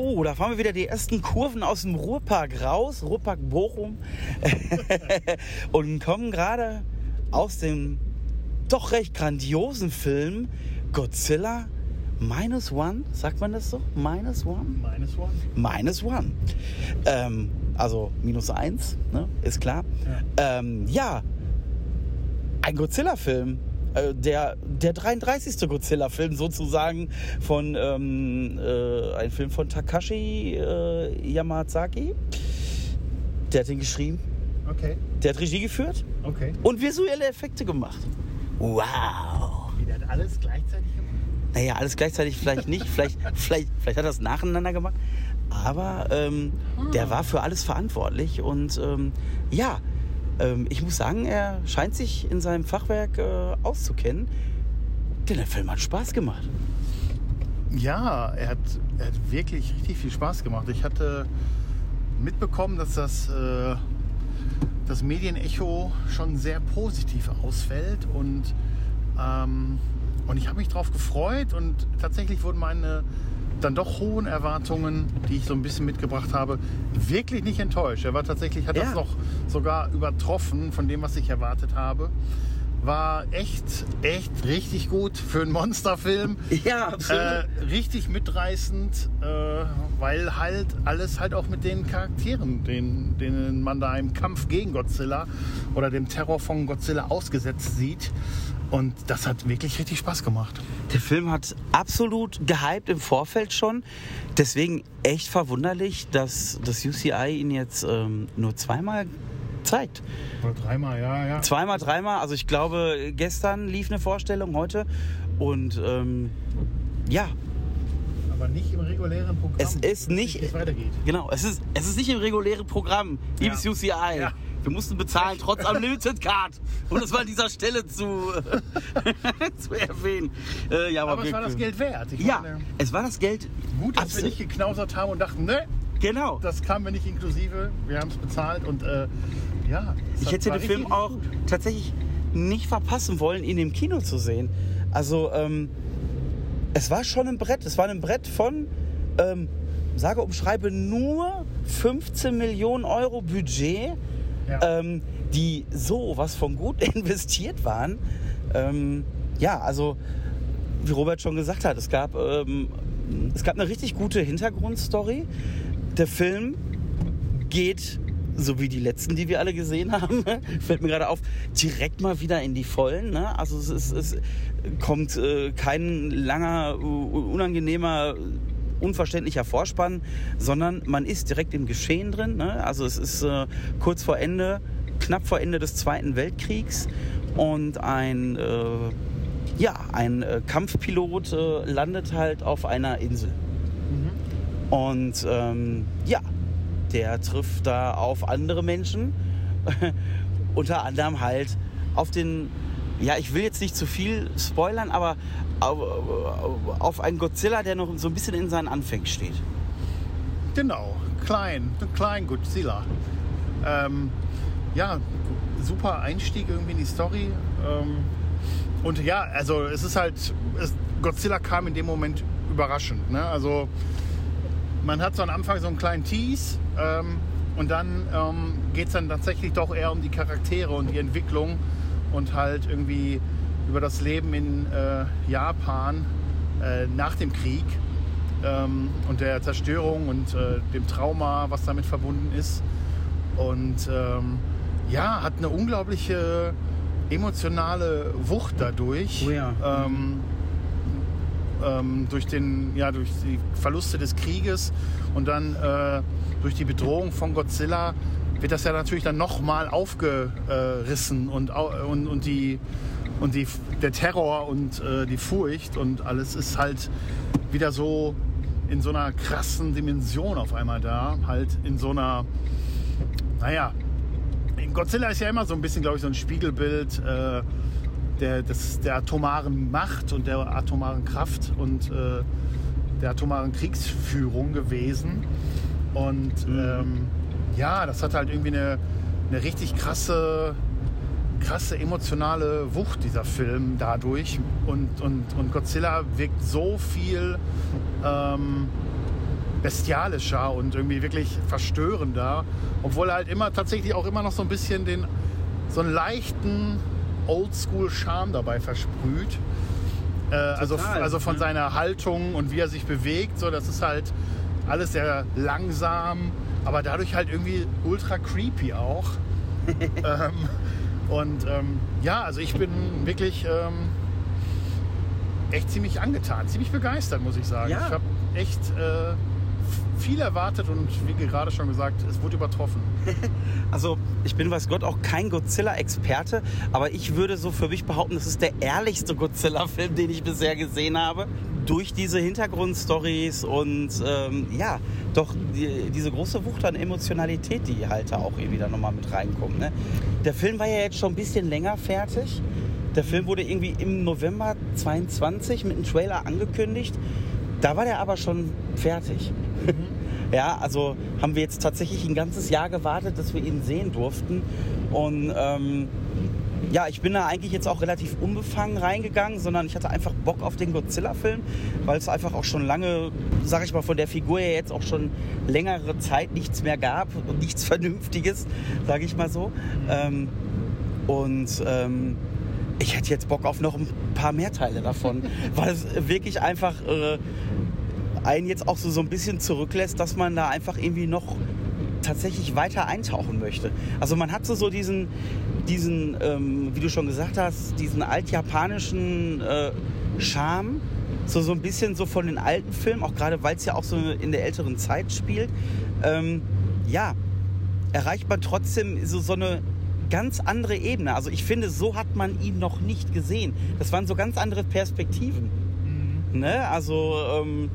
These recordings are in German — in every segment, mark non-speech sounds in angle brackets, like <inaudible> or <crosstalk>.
So, da fahren wir wieder die ersten Kurven aus dem Ruhrpark raus, Ruhrpark Bochum, <laughs> und kommen gerade aus dem doch recht grandiosen Film Godzilla Minus One, sagt man das so? Minus One? Minus One. Minus One. Ähm, also minus eins, ne? ist klar. Ja, ähm, ja ein Godzilla-Film. Äh, der, der 33. Godzilla-Film sozusagen von ähm, äh, ein Film von Takashi äh, Yamazaki. Der hat ihn geschrieben. Okay. Der hat Regie geführt. Okay. Und visuelle Effekte gemacht. Wow. Wie, der hat alles gleichzeitig gemacht? Naja, alles gleichzeitig vielleicht nicht. <laughs> vielleicht, vielleicht, vielleicht hat er es nacheinander gemacht. Aber ähm, ah. der war für alles verantwortlich. Und ähm, ja, ähm, ich muss sagen, er scheint sich in seinem Fachwerk äh, auszukennen. Denn der Film hat Spaß gemacht. Ja, er hat, er hat wirklich richtig viel Spaß gemacht. Ich hatte mitbekommen, dass das, äh, das Medienecho schon sehr positiv ausfällt und, ähm, und ich habe mich darauf gefreut und tatsächlich wurden meine dann doch hohen Erwartungen, die ich so ein bisschen mitgebracht habe, wirklich nicht enttäuscht. Er war tatsächlich, hat ja. das noch sogar übertroffen von dem, was ich erwartet habe. War echt, echt richtig gut für einen Monsterfilm. <laughs> Ja, absolut. Äh, richtig mitreißend, äh, weil halt alles halt auch mit den Charakteren, denen, denen man da im Kampf gegen Godzilla oder dem Terror von Godzilla ausgesetzt sieht, und das hat wirklich richtig Spaß gemacht. Der Film hat absolut gehypt im Vorfeld schon. Deswegen echt verwunderlich, dass das UCI ihn jetzt ähm, nur zweimal zeigt. Oder dreimal, ja, ja. Zweimal, dreimal. Also ich glaube, gestern lief eine Vorstellung, heute. Und ähm, ja. Aber nicht im regulären Programm. Es ist nicht. Es weitergeht. Genau, es ist, es ist nicht im regulären Programm, liebes ja. UCI. Ja. Wir mussten bezahlen, trotz Unlimited Card. Um das mal an dieser Stelle zu, <laughs> zu erwähnen. Äh, ja, aber, aber es war das Geld wert. Ich ja, meine, es war das Geld. Gut, dass wir nicht geknausert haben und dachten, ne, genau. das kam mir nicht inklusive. Wir haben es bezahlt und äh, ja. Ich hätte den Film auch gut. tatsächlich nicht verpassen wollen, ihn im Kino zu sehen. Also, ähm, es war schon ein Brett. Es war ein Brett von, ähm, sage umschreibe, nur 15 Millionen Euro Budget ja. ähm, die so was von gut <laughs> investiert waren. Ähm, ja, also wie Robert schon gesagt hat, es gab, ähm, es gab eine richtig gute Hintergrundstory. Der Film geht so wie die letzten, die wir alle gesehen <laughs> haben, fällt mir gerade auf, direkt mal wieder in die Vollen. Ne? Also es, ist, es kommt äh, kein langer, unangenehmer unverständlicher Vorspann, sondern man ist direkt im Geschehen drin. Ne? Also es ist äh, kurz vor Ende, knapp vor Ende des Zweiten Weltkriegs und ein, äh, ja, ein äh, Kampfpilot äh, landet halt auf einer Insel. Mhm. Und ähm, ja, der trifft da auf andere Menschen, <laughs> unter anderem halt auf den ja, ich will jetzt nicht zu viel spoilern, aber auf einen Godzilla, der noch so ein bisschen in seinen Anfängen steht. Genau, klein, klein Godzilla. Ähm, ja, super Einstieg irgendwie in die Story. Ähm, und ja, also es ist halt, es, Godzilla kam in dem Moment überraschend. Ne? Also man hat so am Anfang so einen kleinen Tease ähm, und dann ähm, geht es dann tatsächlich doch eher um die Charaktere und die Entwicklung und halt irgendwie über das Leben in äh, Japan äh, nach dem Krieg ähm, und der Zerstörung und äh, dem Trauma, was damit verbunden ist. Und ähm, ja, hat eine unglaubliche emotionale Wucht dadurch. Oh ja. ähm, ähm durch, den, ja, durch die Verluste des Krieges und dann äh, durch die Bedrohung von Godzilla wird das ja natürlich dann nochmal aufgerissen und, und, und die und die, der Terror und äh, die Furcht und alles ist halt wieder so in so einer krassen Dimension auf einmal da. Halt in so einer, naja, Godzilla ist ja immer so ein bisschen, glaube ich, so ein Spiegelbild äh, der, des, der atomaren Macht und der atomaren Kraft und äh, der atomaren Kriegsführung gewesen. Und mhm. ähm, ja, das hat halt irgendwie eine, eine richtig krasse krasse emotionale Wucht, dieser Film, dadurch. Und, und, und Godzilla wirkt so viel, ähm, bestialischer und irgendwie wirklich verstörender, obwohl er halt immer tatsächlich auch immer noch so ein bisschen den so einen leichten Oldschool-Charme dabei versprüht. Äh, also, also von seiner Haltung und wie er sich bewegt, so das ist halt alles sehr langsam, aber dadurch halt irgendwie ultra creepy auch. <laughs> ähm, und ähm, ja, also ich bin wirklich ähm, echt ziemlich angetan, ziemlich begeistert, muss ich sagen. Ja. Ich habe echt äh, viel erwartet und wie gerade schon gesagt, es wurde übertroffen. <laughs> Also ich bin, weiß Gott, auch kein Godzilla-Experte, aber ich würde so für mich behaupten, das ist der ehrlichste Godzilla-Film, den ich bisher gesehen habe. Durch diese Hintergrundstories und ähm, ja, doch die, diese große Wucht an Emotionalität, die halt da auch irgendwie da nochmal mit reinkommt. Ne? Der Film war ja jetzt schon ein bisschen länger fertig. Der Film wurde irgendwie im November 22 mit einem Trailer angekündigt. Da war der aber schon fertig. <laughs> Ja, also haben wir jetzt tatsächlich ein ganzes Jahr gewartet, dass wir ihn sehen durften. Und ähm, ja, ich bin da eigentlich jetzt auch relativ unbefangen reingegangen, sondern ich hatte einfach Bock auf den Godzilla-Film, weil es einfach auch schon lange, sag ich mal, von der Figur her jetzt auch schon längere Zeit nichts mehr gab und nichts <laughs> Vernünftiges, sage ich mal so. Ähm, und ähm, ich hätte jetzt Bock auf noch ein paar mehr Teile davon, <laughs> weil es wirklich einfach äh, einen jetzt auch so, so ein bisschen zurücklässt, dass man da einfach irgendwie noch tatsächlich weiter eintauchen möchte. Also man hat so, so diesen, diesen ähm, wie du schon gesagt hast, diesen altjapanischen äh, Charme, so, so ein bisschen so von den alten Filmen, auch gerade weil es ja auch so in der älteren Zeit spielt. Ähm, ja, erreicht man trotzdem so, so eine ganz andere Ebene. Also ich finde, so hat man ihn noch nicht gesehen. Das waren so ganz andere Perspektiven. Ne? Also ähm,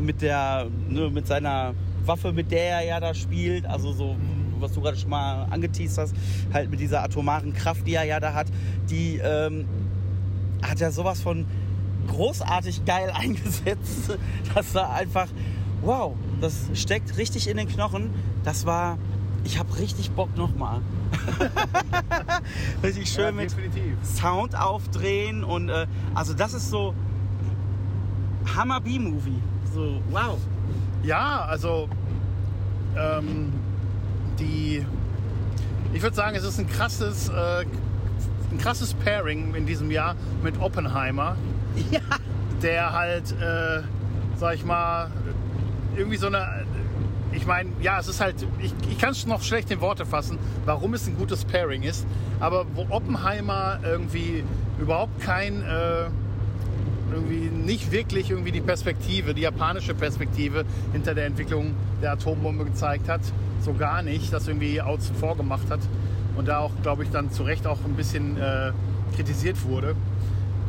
mit der, ne, mit seiner Waffe, mit der er ja da spielt, also so, was du gerade schon mal angeteased hast, halt mit dieser atomaren Kraft, die er ja da hat, die ähm, hat er sowas von großartig geil <laughs> eingesetzt, dass da einfach, wow, das steckt richtig in den Knochen. Das war, ich habe richtig Bock nochmal. <laughs> richtig schön Ja, mit. Sound aufdrehen und äh, also das ist so Hammer B-Movie. So, wow. Ja, also ähm, die, ich würde sagen, es ist ein krasses, äh, ein krasses Pairing in diesem Jahr mit Oppenheimer, <laughs> Ja. der halt, äh, sag ich mal, irgendwie so eine, ich meine, ja, es ist halt, ich, ich kann es noch schlecht in Worte fassen, warum es ein gutes Pairing ist, aber wo Oppenheimer irgendwie überhaupt kein äh, irgendwie nicht wirklich irgendwie die Perspektive, die japanische Perspektive hinter der Entwicklung der Atombombe gezeigt hat. So gar nicht, das irgendwie außen vor gemacht hat und da auch, glaube ich, dann zu Recht auch ein bisschen äh, kritisiert wurde.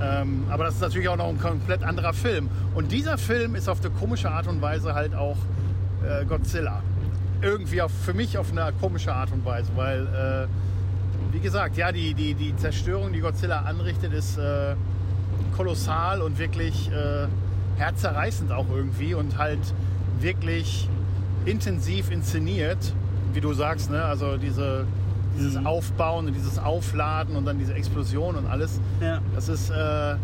Ähm, aber das ist natürlich auch noch ein komplett anderer Film. Und dieser Film ist auf eine komische Art und Weise halt auch äh, Godzilla. Irgendwie auf, für mich auf eine komische Art und Weise, weil, äh, wie gesagt, ja, die, die, die Zerstörung, die Godzilla anrichtet, ist äh, kolossal und wirklich äh, herzzerreißend auch irgendwie und halt wirklich intensiv inszeniert, wie du sagst, ne? also diese, dieses Mhm. Aufbauen und dieses Aufladen und dann diese Explosion und alles. Ja. Das ist äh,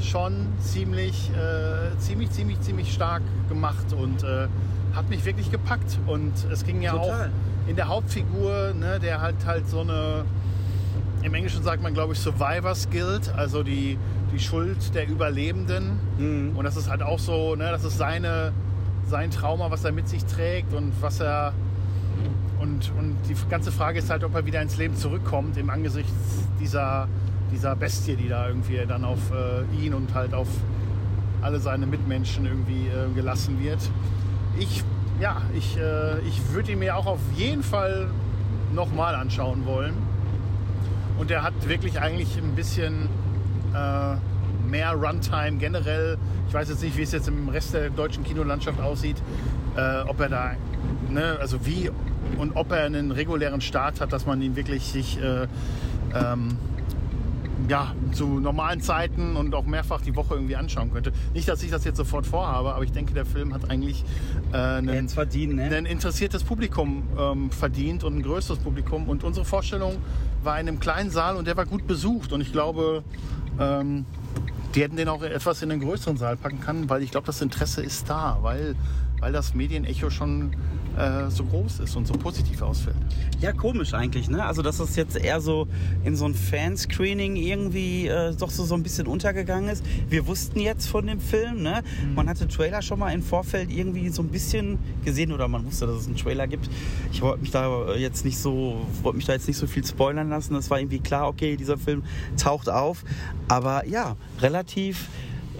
schon ziemlich, äh, ziemlich, ziemlich, ziemlich stark gemacht und äh, hat mich wirklich gepackt. Und es ging ja Total. auch in der Hauptfigur, ne, der halt halt so eine, im Englischen sagt man glaube ich Survivors Guild, also die, die Schuld der Überlebenden. Mhm. Und das ist halt auch so, ne, das ist seine, sein Trauma, was er mit sich trägt und was er und, und die ganze Frage ist halt, ob er wieder ins Leben zurückkommt im Angesicht dieser, dieser Bestie, die da irgendwie dann auf äh, ihn und halt auf alle seine Mitmenschen irgendwie äh, gelassen wird. Ich, ja, ich, äh, ich würde ihn mir auch auf jeden Fall nochmal anschauen wollen. Und er hat wirklich eigentlich ein bisschen mehr Runtime generell. Ich weiß jetzt nicht, wie es jetzt im Rest der deutschen Kinolandschaft aussieht, äh, ob er da, ne, also wie und ob er einen regulären Start hat, dass man ihn wirklich sich äh, ähm, ja, zu normalen Zeiten und auch mehrfach die Woche irgendwie anschauen könnte. Nicht, dass ich das jetzt sofort vorhabe, aber ich denke, der Film hat eigentlich äh, einen, Jetzt verdienen, ne? ein interessiertes Publikum ähm, verdient und ein größeres Publikum. Und unsere Vorstellung war in einem kleinen Saal und der war gut besucht. Und ich glaube, ähm, die hätten den auch etwas in den größeren Saal packen können, weil ich glaube, das Interesse ist da, weil weil das Medienecho schon äh, so groß ist und so positiv ausfällt. Ja, komisch eigentlich, ne? Also, dass das jetzt eher so in so ein Fanscreening irgendwie äh, doch so, so ein bisschen untergegangen ist. Wir wussten jetzt von dem Film, ne? Mhm. Man hatte Trailer schon mal im Vorfeld irgendwie so ein bisschen gesehen oder man wusste, dass es einen Trailer gibt. Ich wollte mich da jetzt nicht so, wollte mich da jetzt nicht so viel spoilern lassen. Das war irgendwie klar, okay, dieser Film taucht auf. Aber ja, relativ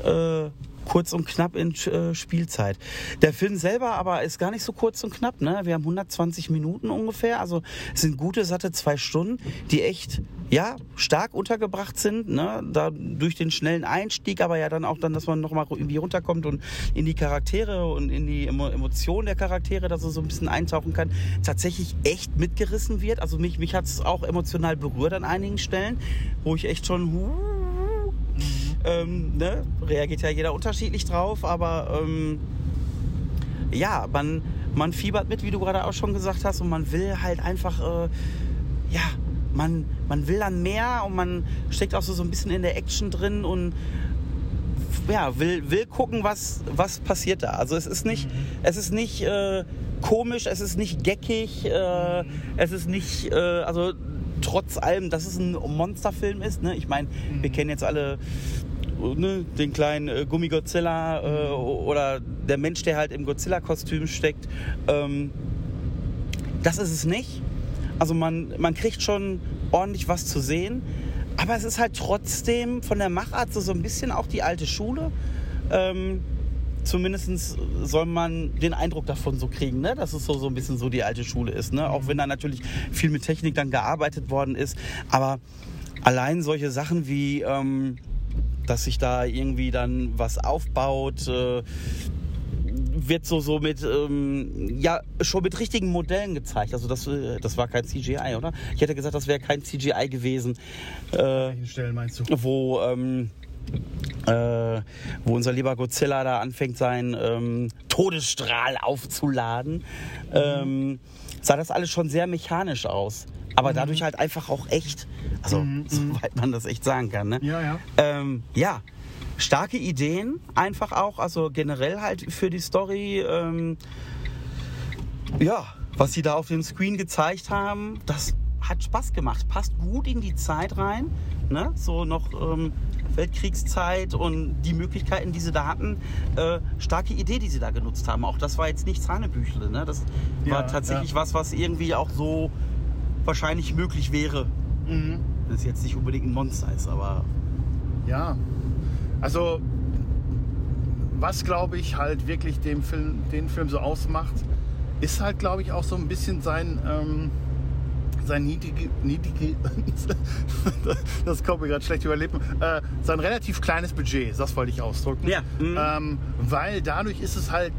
äh, kurz und knapp in äh, Spielzeit. Der Film selber aber ist gar nicht so kurz und knapp. Ne? Wir haben 120 Minuten ungefähr, also es sind gute, satte zwei Stunden, die echt ja, stark untergebracht sind, ne? da durch den schnellen Einstieg, aber ja dann auch dann, dass man nochmal irgendwie runterkommt und in die Charaktere und in die Emotionen der Charaktere, dass er so ein bisschen eintauchen kann, tatsächlich echt mitgerissen wird. Also mich, mich hat es auch emotional berührt an einigen Stellen, wo ich echt schon, huh, ähm, ne? Reagiert ja jeder unterschiedlich drauf, aber ähm, ja, man, man fiebert mit, wie du gerade auch schon gesagt hast, und man will halt einfach, äh, ja, man, man will dann mehr und man steckt auch so, so ein bisschen in der Action drin und ja, will, will gucken, was, was passiert da. Also es ist nicht, mhm. es ist nicht äh, komisch, es ist nicht geckig, äh, mhm. es ist nicht, äh, also trotz allem, dass es ein Monsterfilm ist. Ne? Ich meine, mhm. wir kennen jetzt alle ne, den kleinen äh, Gummi-Godzilla äh, oder der Mensch, der halt im Godzilla-Kostüm steckt. Ähm, das ist es nicht. Also man, man kriegt schon ordentlich was zu sehen. Aber es ist halt trotzdem von der Machart so, so ein bisschen auch die alte Schule. Ähm, zumindest soll man den Eindruck davon so kriegen, ne? dass es so, so ein bisschen so die alte Schule ist. Ne? Auch wenn da natürlich viel mit Technik dann gearbeitet worden ist. Aber allein solche Sachen wie, ähm, dass sich da irgendwie dann was aufbaut, äh, wird so, so mit, ähm, ja, schon mit richtigen Modellen gezeigt. Also das, äh, das war kein CGI, oder? Ich hätte gesagt, das wäre kein CGI gewesen. Äh, Welchen Stellen meinst du? Wo, ähm, äh, wo unser lieber Godzilla da anfängt, seinen ähm, Todesstrahl aufzuladen, mhm. ähm, sah das alles schon sehr mechanisch aus. Aber mhm. dadurch halt einfach auch echt. Also, mhm. <laughs> soweit man das echt sagen kann. Ne? Ja, ja. Ähm, ja, starke Ideen einfach auch. Also generell halt für die Story. Ähm, ja, was sie da auf dem Screen gezeigt haben, das hat Spaß gemacht. Passt gut in die Zeit rein. Ne? So noch ähm, Weltkriegszeit und die Möglichkeiten, die sie da hatten. Äh, starke Idee, die sie da genutzt haben. Auch das war jetzt nicht Zahnebüchle. Ne? Das ja, war tatsächlich ja. was, was irgendwie auch so wahrscheinlich möglich wäre. Mhm. Das jetzt nicht unbedingt ein Monster ist, aber. Ja. Also, was glaube ich halt wirklich dem Film, den Film so ausmacht, ist halt, glaube ich, auch so ein bisschen sein. Ähm, sein niedrige, niedrige <laughs> das kommt mir gerade schlecht überleben, äh, sein relativ kleines Budget, das wollte ich ausdrücken. Ja. Mhm. Ähm, weil dadurch ist es halt,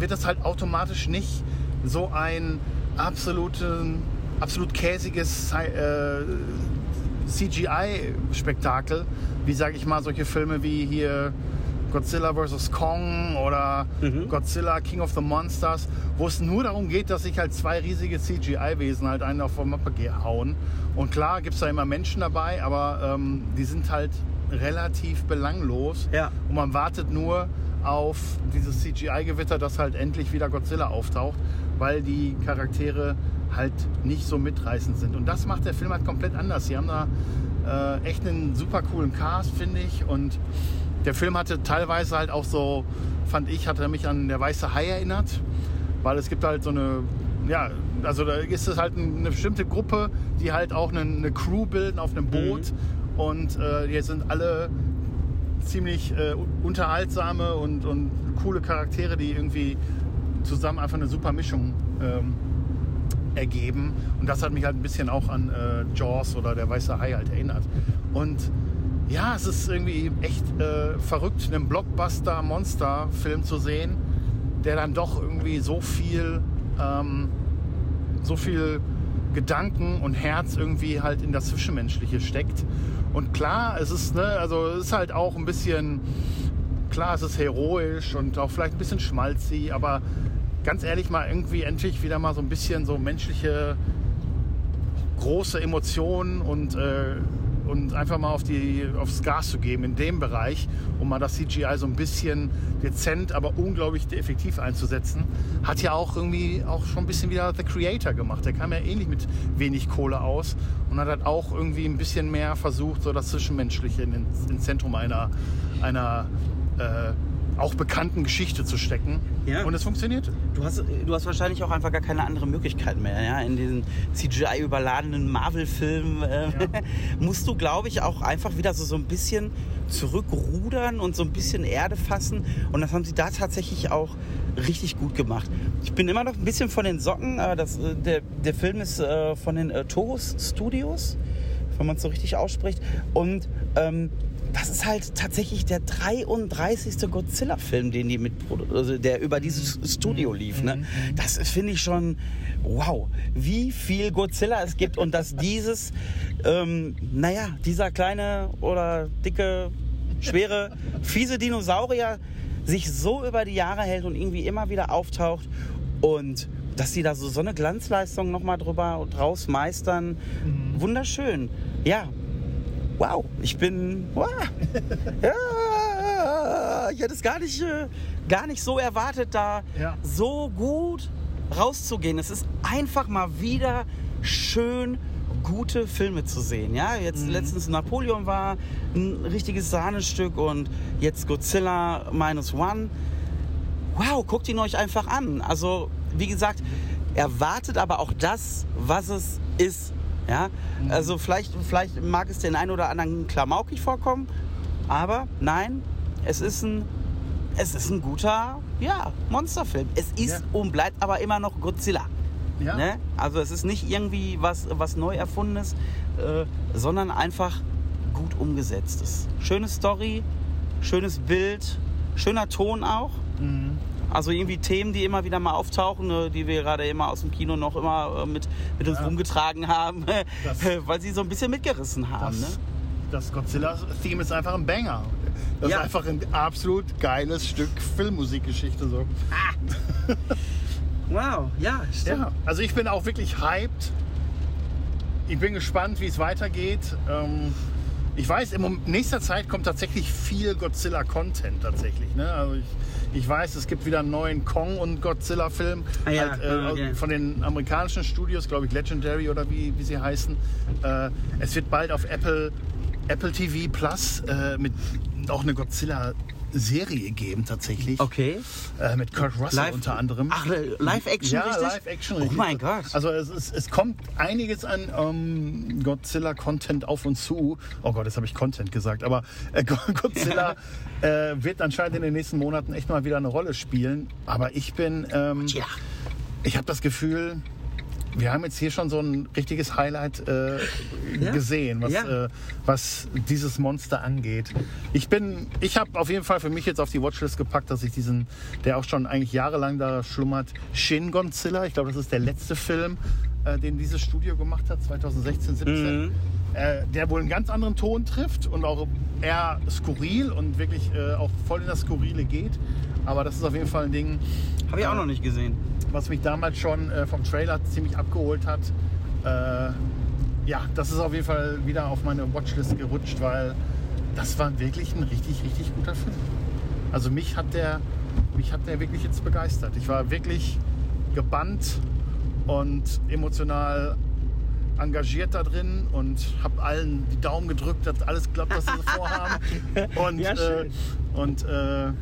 wird das halt automatisch nicht so ein absoluten absolut käsiges äh, CGI-Spektakel, wie sage ich mal, solche Filme wie hier Godzilla vs. Kong oder mhm. Godzilla King of the Monsters, wo es nur darum geht, dass sich halt zwei riesige CGI-Wesen halt einen auf der Mappe hauen. Und klar gibt es da immer Menschen dabei, aber ähm, die sind halt relativ belanglos. Ja. Und man wartet nur auf dieses CGI-Gewitter, dass halt endlich wieder Godzilla auftaucht, weil die Charaktere halt nicht so mitreißend sind. Und das macht der Film halt komplett anders. Sie haben da äh, echt einen super coolen Cast, finde ich. Und der Film hatte teilweise halt auch so, fand ich, hat er mich an der Weiße Hai erinnert, weil es gibt halt so eine, ja, also da ist es halt eine bestimmte Gruppe, die halt auch eine, eine Crew bilden auf einem Boot. Mhm. Und äh, die sind alle ziemlich äh, unterhaltsame und, und coole Charaktere, die irgendwie zusammen einfach eine super Mischung ähm, ergeben. Und das hat mich halt ein bisschen auch an äh, Jaws oder der Weiße Hai halt erinnert. Und ja, es ist irgendwie echt äh, verrückt, einen Blockbuster-Monster-Film zu sehen, der dann doch irgendwie so viel, ähm, so viel Gedanken und Herz irgendwie halt in das Zwischenmenschliche steckt. Und klar, es ist, ne, also ist halt auch ein bisschen, klar, es ist heroisch und auch vielleicht ein bisschen schmalzig, aber ganz ehrlich mal irgendwie endlich wieder mal so ein bisschen so menschliche große Emotionen und äh, und einfach mal auf die, aufs Gas zu geben in dem Bereich, um mal das CGI so ein bisschen dezent, aber unglaublich effektiv einzusetzen, hat ja auch irgendwie auch schon ein bisschen wieder The Creator gemacht. Der kam ja ähnlich mit wenig Kohle aus und hat halt auch irgendwie ein bisschen mehr versucht, so das Zwischenmenschliche ins, ins Zentrum einer, einer äh, auch bekannten Geschichte zu stecken. Ja. Und es funktioniert. Du hast, du hast wahrscheinlich auch einfach gar keine andere Möglichkeit mehr. Ja? In diesen CGI-überladenen Marvel-Filmen äh, <laughs> musst du, glaube ich, auch einfach wieder so, so ein bisschen zurückrudern und so ein bisschen Erde fassen. Und das haben sie da tatsächlich auch richtig gut gemacht. Ich bin immer noch ein bisschen von den Socken. Äh, das, äh, der, der Film ist äh, von den äh, Toros Studios, wenn man es so richtig ausspricht. Und ähm, das ist halt tatsächlich der 33. Godzilla-Film, den die mit, also der über dieses Studio lief. Ne? Das finde ich schon, wow, wie viel Godzilla es gibt und dass dieses, ähm, naja, dieser kleine oder dicke, schwere, fiese Dinosaurier sich so über die Jahre hält und irgendwie immer wieder auftaucht und dass sie da so, so eine Glanzleistung nochmal drüber draus meistern. Wunderschön. Ja, wow, ich bin, wow. <laughs> ja, ich hätte es gar nicht, äh, gar nicht so erwartet, da Ja. so gut rauszugehen. Es ist einfach mal wieder schön gute Filme zu sehen. Ja, jetzt letztens Napoleon war ein richtiges Sahnestück und jetzt Godzilla Minus One. Wow, guckt ihn euch einfach an. Also, wie gesagt, erwartet aber auch das, was es ist. Ja, also vielleicht, vielleicht mag es den einen oder anderen klamaukig vorkommen, aber nein, es ist ein, es ist ein guter, ja, Monsterfilm. Es ist Ja. und bleibt aber immer noch Godzilla. Ja. Ne? Also es ist nicht irgendwie was, was neu erfundenes, äh, sondern einfach gut umgesetztes. Schöne Story, schönes Bild, schöner Ton auch. Mhm. Also irgendwie Themen, die immer wieder mal auftauchen, äh, die wir gerade immer aus dem Kino noch immer äh, mit, mit uns Ja. rumgetragen haben, <laughs> Das- weil sie so ein bisschen mitgerissen haben. Das, Ne? das Godzilla-Theme ist einfach ein Banger. Das Ja. ist einfach ein absolut geiles Stück Filmmusikgeschichte. So. Wow, ja, stimmt. Ja, also ich bin auch wirklich hyped. Ich bin gespannt, wie es weitergeht. Ähm, ich weiß, in nächster Zeit kommt tatsächlich viel Godzilla-Content tatsächlich. Ne? Also ich, ich weiß, es gibt wieder einen neuen Kong- und Godzilla-Film Ah ja, halt, äh, ah, okay. von den amerikanischen Studios, glaube ich, Legendary oder wie, wie sie heißen. Äh, es wird bald auf Apple, Apple TV Plus äh, mit auch eine Godzilla-Serie geben tatsächlich. Okay. Äh, mit Kurt Russell unter anderem. Ach, äh, Live-Action, Ja, richtig? Live-Action. Oh richtig. mein Gott. Also es, ist, es kommt einiges an ähm, Godzilla-Content auf uns zu. Oh Gott, jetzt habe ich Content gesagt. Aber äh, Go- <laughs> Godzilla <laughs> äh, wird anscheinend in den nächsten Monaten echt mal wieder eine Rolle spielen. Aber ich bin, ähm, ich habe das Gefühl, wir haben jetzt hier schon so ein richtiges Highlight äh, Ja. gesehen, was, Ja. äh, was dieses Monster angeht. Ich bin, ich habe auf jeden Fall für mich jetzt auf die Watchlist gepackt, dass ich diesen, der auch schon eigentlich jahrelang da schlummert, Shin Godzilla. Ich glaube, das ist der letzte Film, äh, den dieses Studio gemacht hat, 2016, 17. Mhm. Äh, der wohl einen ganz anderen Ton trifft und auch eher skurril und wirklich äh, auch voll in das Skurrile geht. Aber das ist auf jeden Fall ein Ding, Habe ich auch noch nicht gesehen. Was mich damals schon äh, vom Trailer ziemlich abgeholt hat. Äh, ja, das ist auf jeden Fall wieder auf meine Watchlist gerutscht, weil das war wirklich ein richtig, richtig guter Film. Also mich hat der, mich hat der wirklich jetzt begeistert. Ich war wirklich gebannt und emotional engagiert da drin und habe allen die Daumen gedrückt, dass alles klappt, was sie so vorhaben. <laughs> Und, Ja, äh, und äh,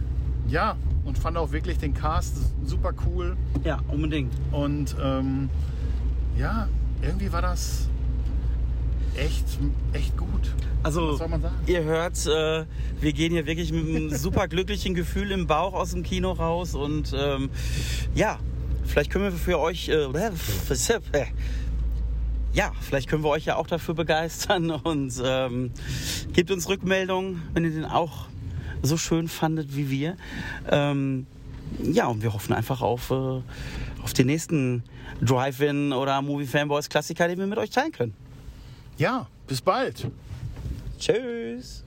ja, und fand auch wirklich den Cast super cool. Ja, unbedingt. Und ähm, ja, irgendwie war das echt, echt gut. Also, Was soll man sagen? ihr hört, äh, wir gehen hier wirklich mit einem <laughs> super glücklichen Gefühl im Bauch aus dem Kino raus und ähm, ja, vielleicht können wir für euch, äh, äh, ja, vielleicht können wir euch ja auch dafür begeistern <laughs> und ähm, gebt uns Rückmeldungen, wenn ihr den auch so schön fandet wie wir. Ähm, ja, und wir hoffen einfach auf, äh, auf den nächsten Drive-In oder Movie Fanboys Klassiker, den wir mit euch teilen können. Ja, bis bald. Tschüss!